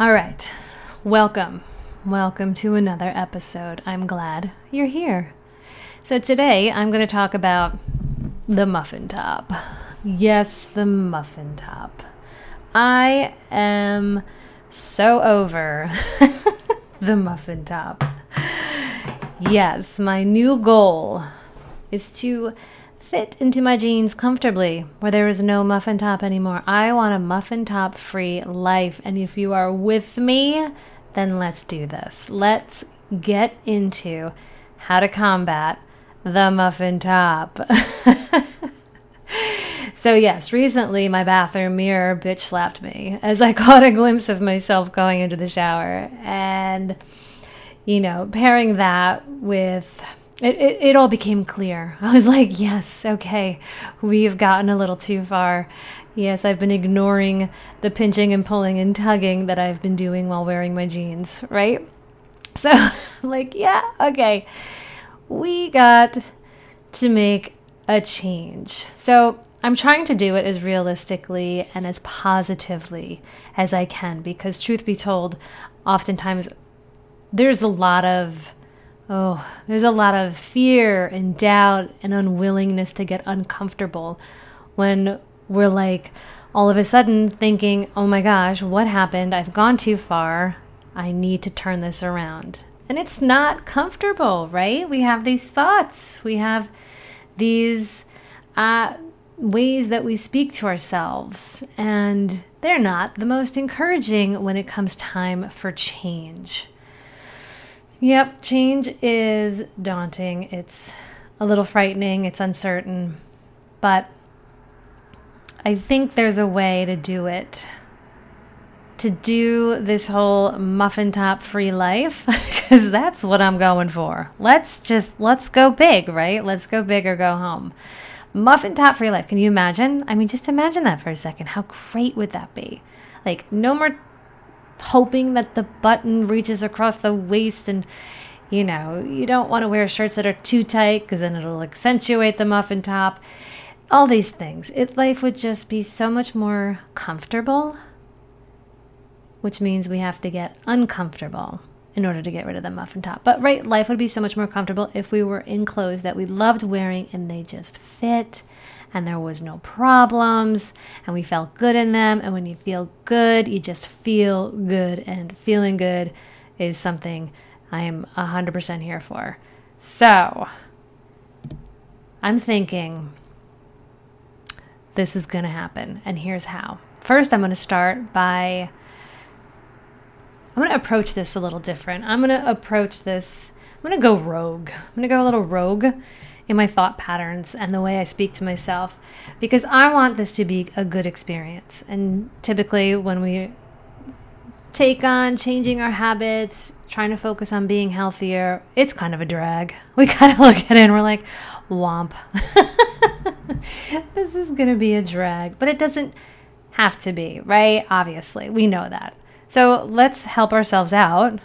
All right. Welcome. Welcome to another episode. I'm glad you're here. So, today I'm going to talk about the muffin top. Yes, the muffin top. I am so over the muffin top. Yes, my new goal is to fit into my jeans comfortably where there is no muffin top anymore. I want a muffin top free life. And if you are with me, then let's do this. Let's get into how to combat the muffin top. so, yes, recently my bathroom mirror bitch slapped me as I caught a glimpse of myself going into the shower. And, you know, pairing that with it, it, it all became clear. I was like, yes, okay, we've gotten a little too far. Yes, I've been ignoring the pinching and pulling and tugging that I've been doing while wearing my jeans, right? So, like, yeah, okay, we got to make a change. So, I'm trying to do it as realistically and as positively as I can because, truth be told, oftentimes there's a lot of Oh, there's a lot of fear and doubt and unwillingness to get uncomfortable when we're like all of a sudden thinking, oh my gosh, what happened? I've gone too far. I need to turn this around. And it's not comfortable, right? We have these thoughts, we have these uh, ways that we speak to ourselves, and they're not the most encouraging when it comes time for change. Yep, change is daunting. It's a little frightening, it's uncertain, but I think there's a way to do it. To do this whole muffin top free life, because that's what I'm going for. Let's just, let's go big, right? Let's go big or go home. Muffin top free life. Can you imagine? I mean, just imagine that for a second. How great would that be? Like, no more hoping that the button reaches across the waist and you know, you don't want to wear shirts that are too tight because then it'll accentuate the muffin top. All these things. It life would just be so much more comfortable, which means we have to get uncomfortable in order to get rid of the muffin top. But right, life would be so much more comfortable if we were in clothes that we loved wearing and they just fit and there was no problems and we felt good in them. And when you feel good, you just feel good. And feeling good is something I am 100% here for. So I'm thinking this is going to happen. And here's how. First, I'm going to start by. I'm going to approach this a little different. I'm going to approach this. I'm going to go rogue. I'm going to go a little rogue in my thought patterns and the way I speak to myself because I want this to be a good experience. And typically, when we take on changing our habits, trying to focus on being healthier, it's kind of a drag. We kind of look at it and we're like, womp. this is going to be a drag, but it doesn't have to be, right? Obviously, we know that. So let's help ourselves out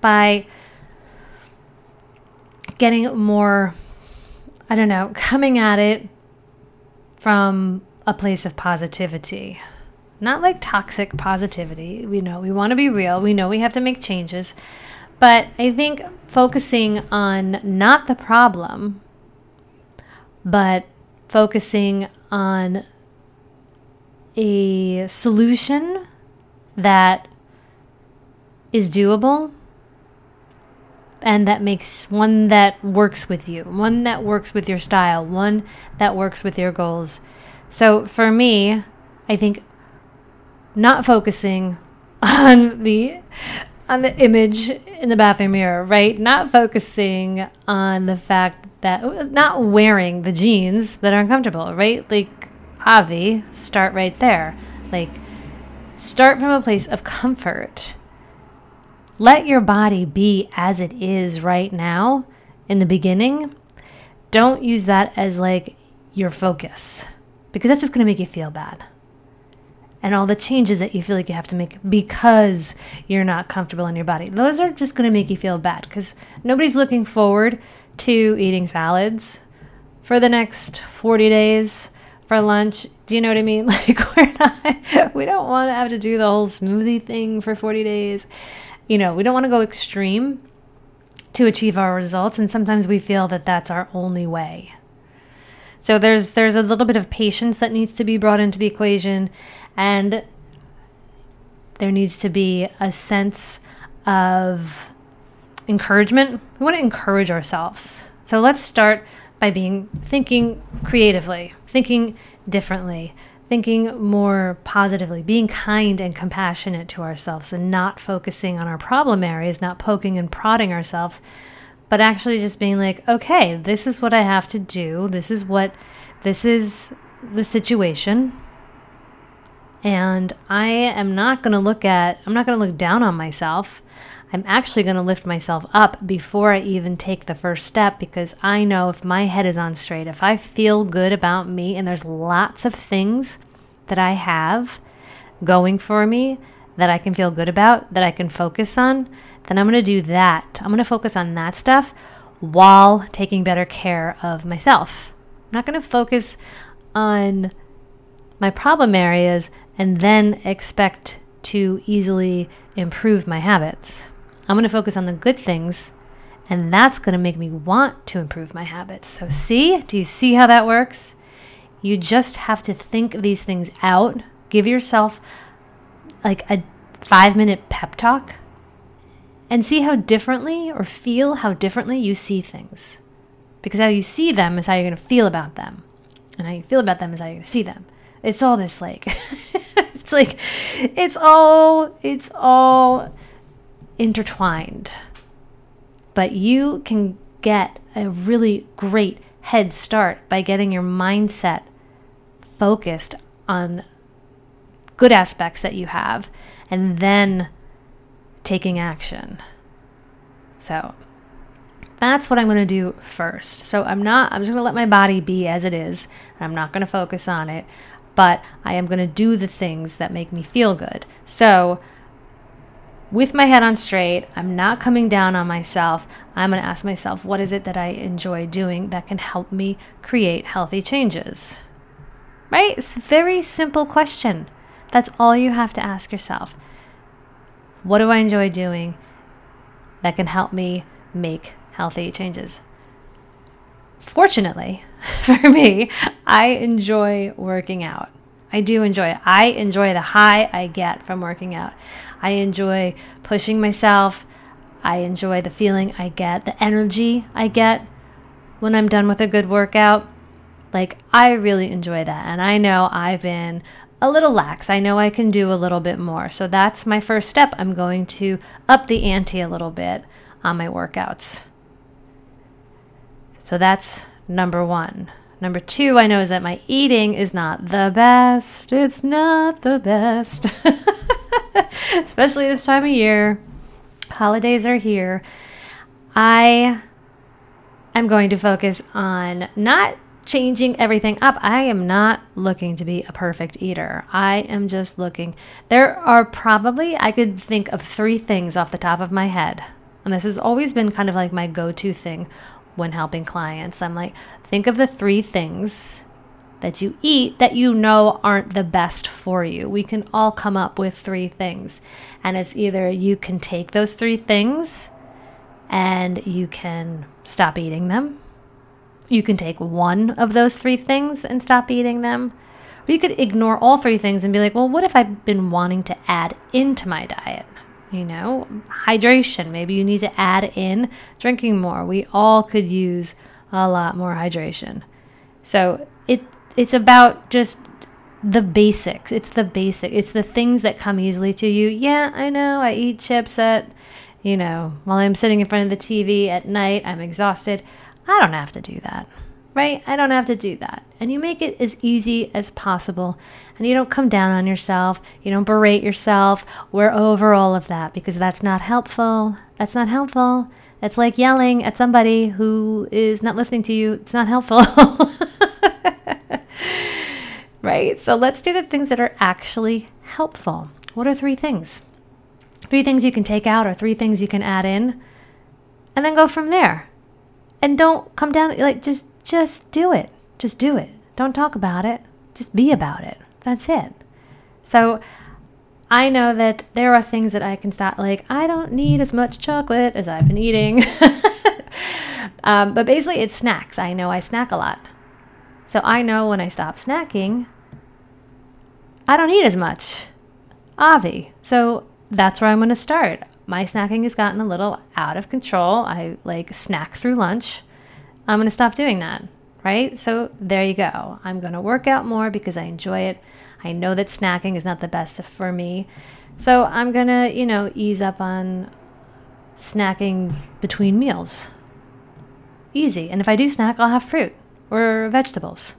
by getting more I don't know, coming at it from a place of positivity. Not like toxic positivity. We know we want to be real. We know we have to make changes. But I think focusing on not the problem, but focusing on a solution that is doable and that makes one that works with you, one that works with your style, one that works with your goals. So for me, I think not focusing on the on the image in the bathroom mirror, right? Not focusing on the fact that oh, not wearing the jeans that are uncomfortable, right? Like Avi, start right there. Like start from a place of comfort let your body be as it is right now in the beginning. Don't use that as like your focus because that's just going to make you feel bad. And all the changes that you feel like you have to make because you're not comfortable in your body, those are just going to make you feel bad because nobody's looking forward to eating salads for the next 40 days for lunch Do you know what I mean? Like we're not we don't want to have to do the whole smoothie thing for 40 days. You know, we don't want to go extreme to achieve our results and sometimes we feel that that's our only way. So there's there's a little bit of patience that needs to be brought into the equation and there needs to be a sense of encouragement. We want to encourage ourselves. So let's start by being thinking creatively, thinking differently, thinking more positively, being kind and compassionate to ourselves and not focusing on our problem areas, not poking and prodding ourselves, but actually just being like, okay, this is what I have to do. This is what this is the situation. And I am not going to look at, I'm not going to look down on myself. I'm actually going to lift myself up before I even take the first step because I know if my head is on straight, if I feel good about me, and there's lots of things that I have going for me that I can feel good about, that I can focus on, then I'm going to do that. I'm going to focus on that stuff while taking better care of myself. I'm not going to focus on my problem areas and then expect to easily improve my habits. I'm going to focus on the good things, and that's going to make me want to improve my habits. So, see, do you see how that works? You just have to think these things out. Give yourself like a five minute pep talk and see how differently or feel how differently you see things. Because how you see them is how you're going to feel about them. And how you feel about them is how you're going to see them. It's all this like, it's like, it's all, it's all intertwined. But you can get a really great head start by getting your mindset focused on good aspects that you have and then taking action. So that's what I'm going to do first. So I'm not, I'm just going to let my body be as it is. I'm not going to focus on it, but I am going to do the things that make me feel good. So with my head on straight, I'm not coming down on myself. I'm going to ask myself, what is it that I enjoy doing that can help me create healthy changes? Right? It's a very simple question. That's all you have to ask yourself. What do I enjoy doing that can help me make healthy changes? Fortunately for me, I enjoy working out. I do enjoy it. I enjoy the high I get from working out. I enjoy pushing myself. I enjoy the feeling I get, the energy I get when I'm done with a good workout. Like, I really enjoy that. And I know I've been a little lax. I know I can do a little bit more. So that's my first step. I'm going to up the ante a little bit on my workouts. So that's number one. Number two, I know is that my eating is not the best. It's not the best. Especially this time of year. Holidays are here. I am going to focus on not changing everything up. I am not looking to be a perfect eater. I am just looking. There are probably, I could think of three things off the top of my head. And this has always been kind of like my go to thing when helping clients. I'm like, think of the three things that you eat that you know aren't the best for you. We can all come up with three things. And it's either you can take those three things and you can stop eating them you can take one of those three things and stop eating them. Or you could ignore all three things and be like, well, what if I've been wanting to add into my diet? You know, hydration. Maybe you need to add in drinking more. We all could use a lot more hydration. So it it's about just the basics. It's the basic. It's the things that come easily to you. Yeah, I know. I eat chips at, you know, while I'm sitting in front of the TV at night. I'm exhausted. I don't have to do that, right? I don't have to do that. And you make it as easy as possible. And you don't come down on yourself. You don't berate yourself. We're over all of that because that's not helpful. That's not helpful. That's like yelling at somebody who is not listening to you. It's not helpful. right? So let's do the things that are actually helpful. What are three things? Three things you can take out or three things you can add in, and then go from there and don't come down like just just do it just do it don't talk about it Just be about it. That's it. So I know that there are things that I can stop. Like, I don't need as much chocolate as I've been eating. um, but basically, it's snacks. I know I snack a lot. So I know when I stop snacking, I don't eat as much. Avi. So that's where I'm going to start. My snacking has gotten a little out of control. I like snack through lunch. I'm going to stop doing that, right? So there you go. I'm going to work out more because I enjoy it. I know that snacking is not the best for me. So I'm going to, you know, ease up on snacking between meals. Easy. And if I do snack, I'll have fruit or vegetables.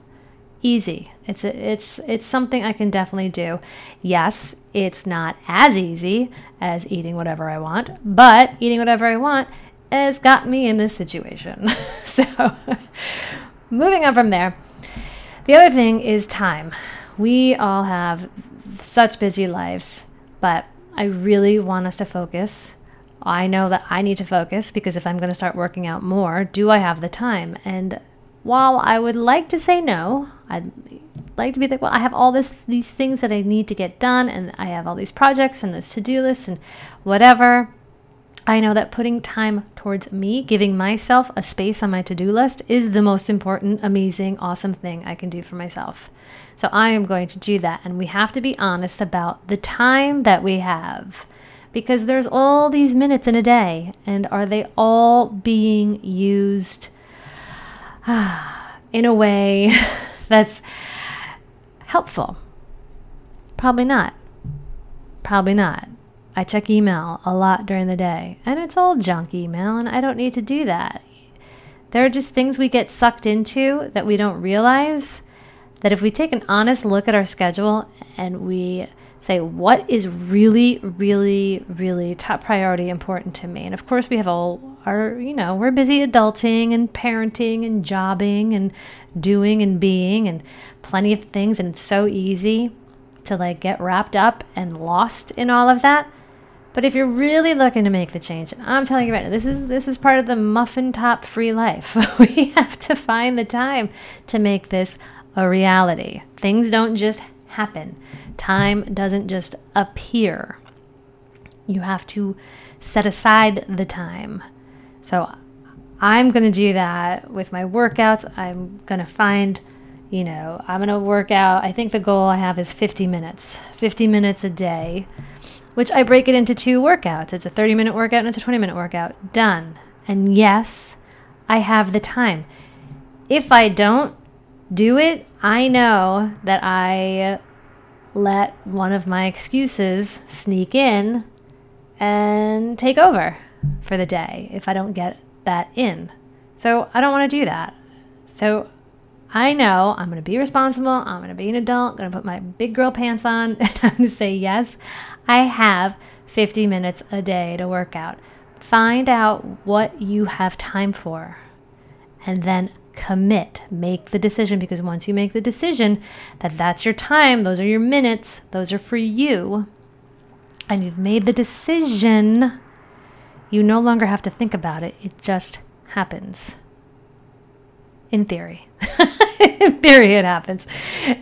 Easy. It's a, it's it's something I can definitely do. Yes, it's not as easy as eating whatever I want, but eating whatever I want has got me in this situation. so, moving on from there. The other thing is time. We all have such busy lives, but I really want us to focus. I know that I need to focus because if I'm going to start working out more, do I have the time? And while I would like to say no, I'd like to be like, well, I have all this these things that I need to get done and I have all these projects and this to-do list and whatever. I know that putting time towards me, giving myself a space on my to-do list is the most important, amazing, awesome thing I can do for myself. So I am going to do that and we have to be honest about the time that we have because there's all these minutes in a day and are they all being used in a way that's helpful? Probably not. Probably not. I check email a lot during the day, and it's all junk email, and I don't need to do that. There are just things we get sucked into that we don't realize. That if we take an honest look at our schedule and we say what is really really really top priority important to me and of course we have all our you know we're busy adulting and parenting and jobbing and doing and being and plenty of things and it's so easy to like get wrapped up and lost in all of that but if you're really looking to make the change i'm telling you right now this is this is part of the muffin top free life we have to find the time to make this a reality things don't just happen Time doesn't just appear, you have to set aside the time. So I'm going to do that with my workouts. I'm going to find, you know, I'm going to work out. I think the goal I have is 50 minutes, 50 minutes a day, which I break it into two workouts. It's a 30 minute workout and it's a 20 minute workout. Done. And yes, I have the time. If I don't do it, I know that I let one of my excuses sneak in and take over for the day if I don't get that in. So I don't want to do that. So I know I'm going to be responsible. I'm going to be an adult, going to put my big girl pants on, and I'm going to say, yes, I have 50 minutes a day to work out. Find out what you have time for and then commit, make the decision because once you make the decision that that's your time, those are your minutes, those are for you, and you've made the decision, you no longer have to think about it. It just happens. In theory. in theory, it happens.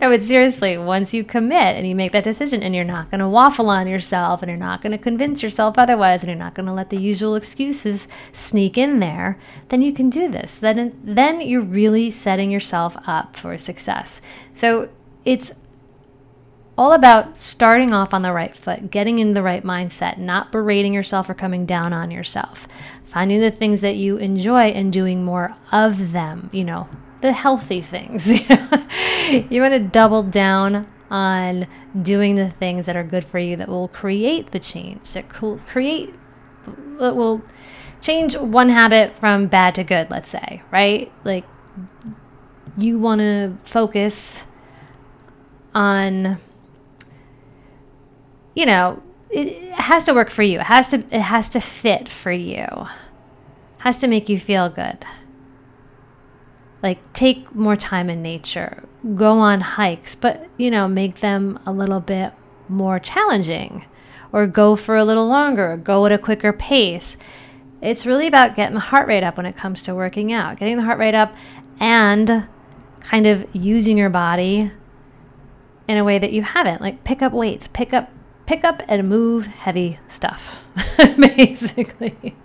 No, but seriously, once you commit and you make that decision and you're not going to waffle on yourself and you're not going to convince yourself otherwise and you're not going to let the usual excuses sneak in there, then you can do this. Then, then you're really setting yourself up for success. So it's all about starting off on the right foot, getting in the right mindset, not berating yourself or coming down on yourself, finding the things that you enjoy and doing more of them, you know, the healthy things. you want to double down on doing the things that are good for you that will create the change, that will create, that will change one habit from bad to good, let's say, right? Like you want to focus on, you know, it has to work for you. It has to, it has to fit for you. It has to make you feel good. Like, take more time in nature, go on hikes, but, you know, make them a little bit more challenging, or go for a little longer, go at a quicker pace. It's really about getting the heart rate up when it comes to working out, getting the heart rate up and kind of using your body in a way that you haven't. Like pick up weights, pick up pick up and move heavy stuff. Basically.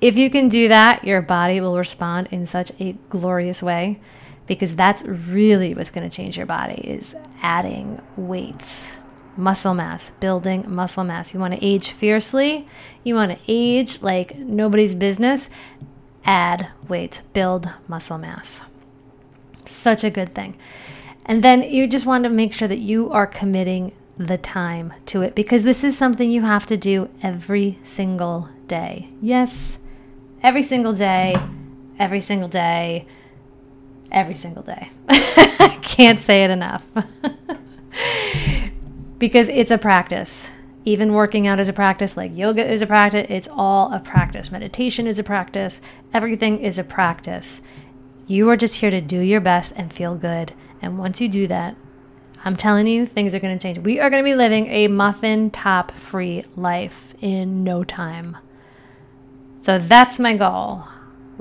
If you can do that, your body will respond in such a glorious way because that's really what's going to change your body is adding weights muscle mass, building muscle mass. You want to age fiercely, you want to age like nobody's business, add weight, build muscle mass. Such a good thing. And then you just want to make sure that you are committing the time to it because this is something you have to do every single day. Yes, every single day, every single day, every single day. I can't say it enough. because it's a practice. Even working out is a practice, like yoga is a practice, it's all a practice. Meditation is a practice, everything is a practice. You are just here to do your best and feel good. And once you do that, I'm telling you, things are going to change. We are going to be living a muffin top free life in no time. So that's my goal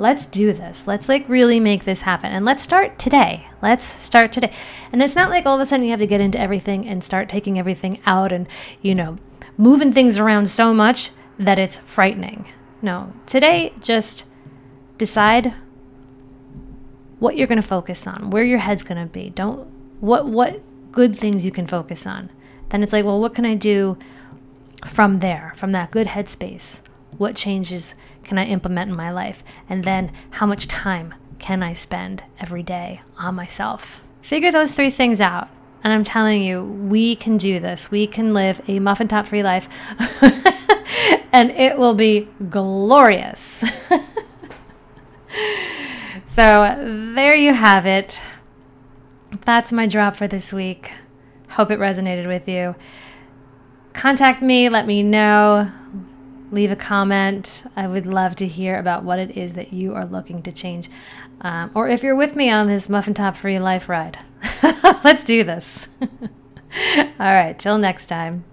let's do this. Let's like really make this happen. And let's start today. Let's start today. And it's not like all of a sudden you have to get into everything and start taking everything out and, you know, moving things around so much that it's frightening. No, today just decide what you're going to focus on, where your head's going to be. Don't what what good things you can focus on. Then it's like, well, what can I do from there, from that good headspace? What changes can I implement in my life? And then how much time can I spend every day on myself? Figure those three things out. And I'm telling you, we can do this. We can live a muffin top free life, and it will be glorious. so, there you have it. That's my drop for this week. Hope it resonated with you. Contact me, let me know leave a comment. I would love to hear about what it is that you are looking to change. Um, or if you're with me on this Muffin Top Free Life ride, let's do this. All right, till next time.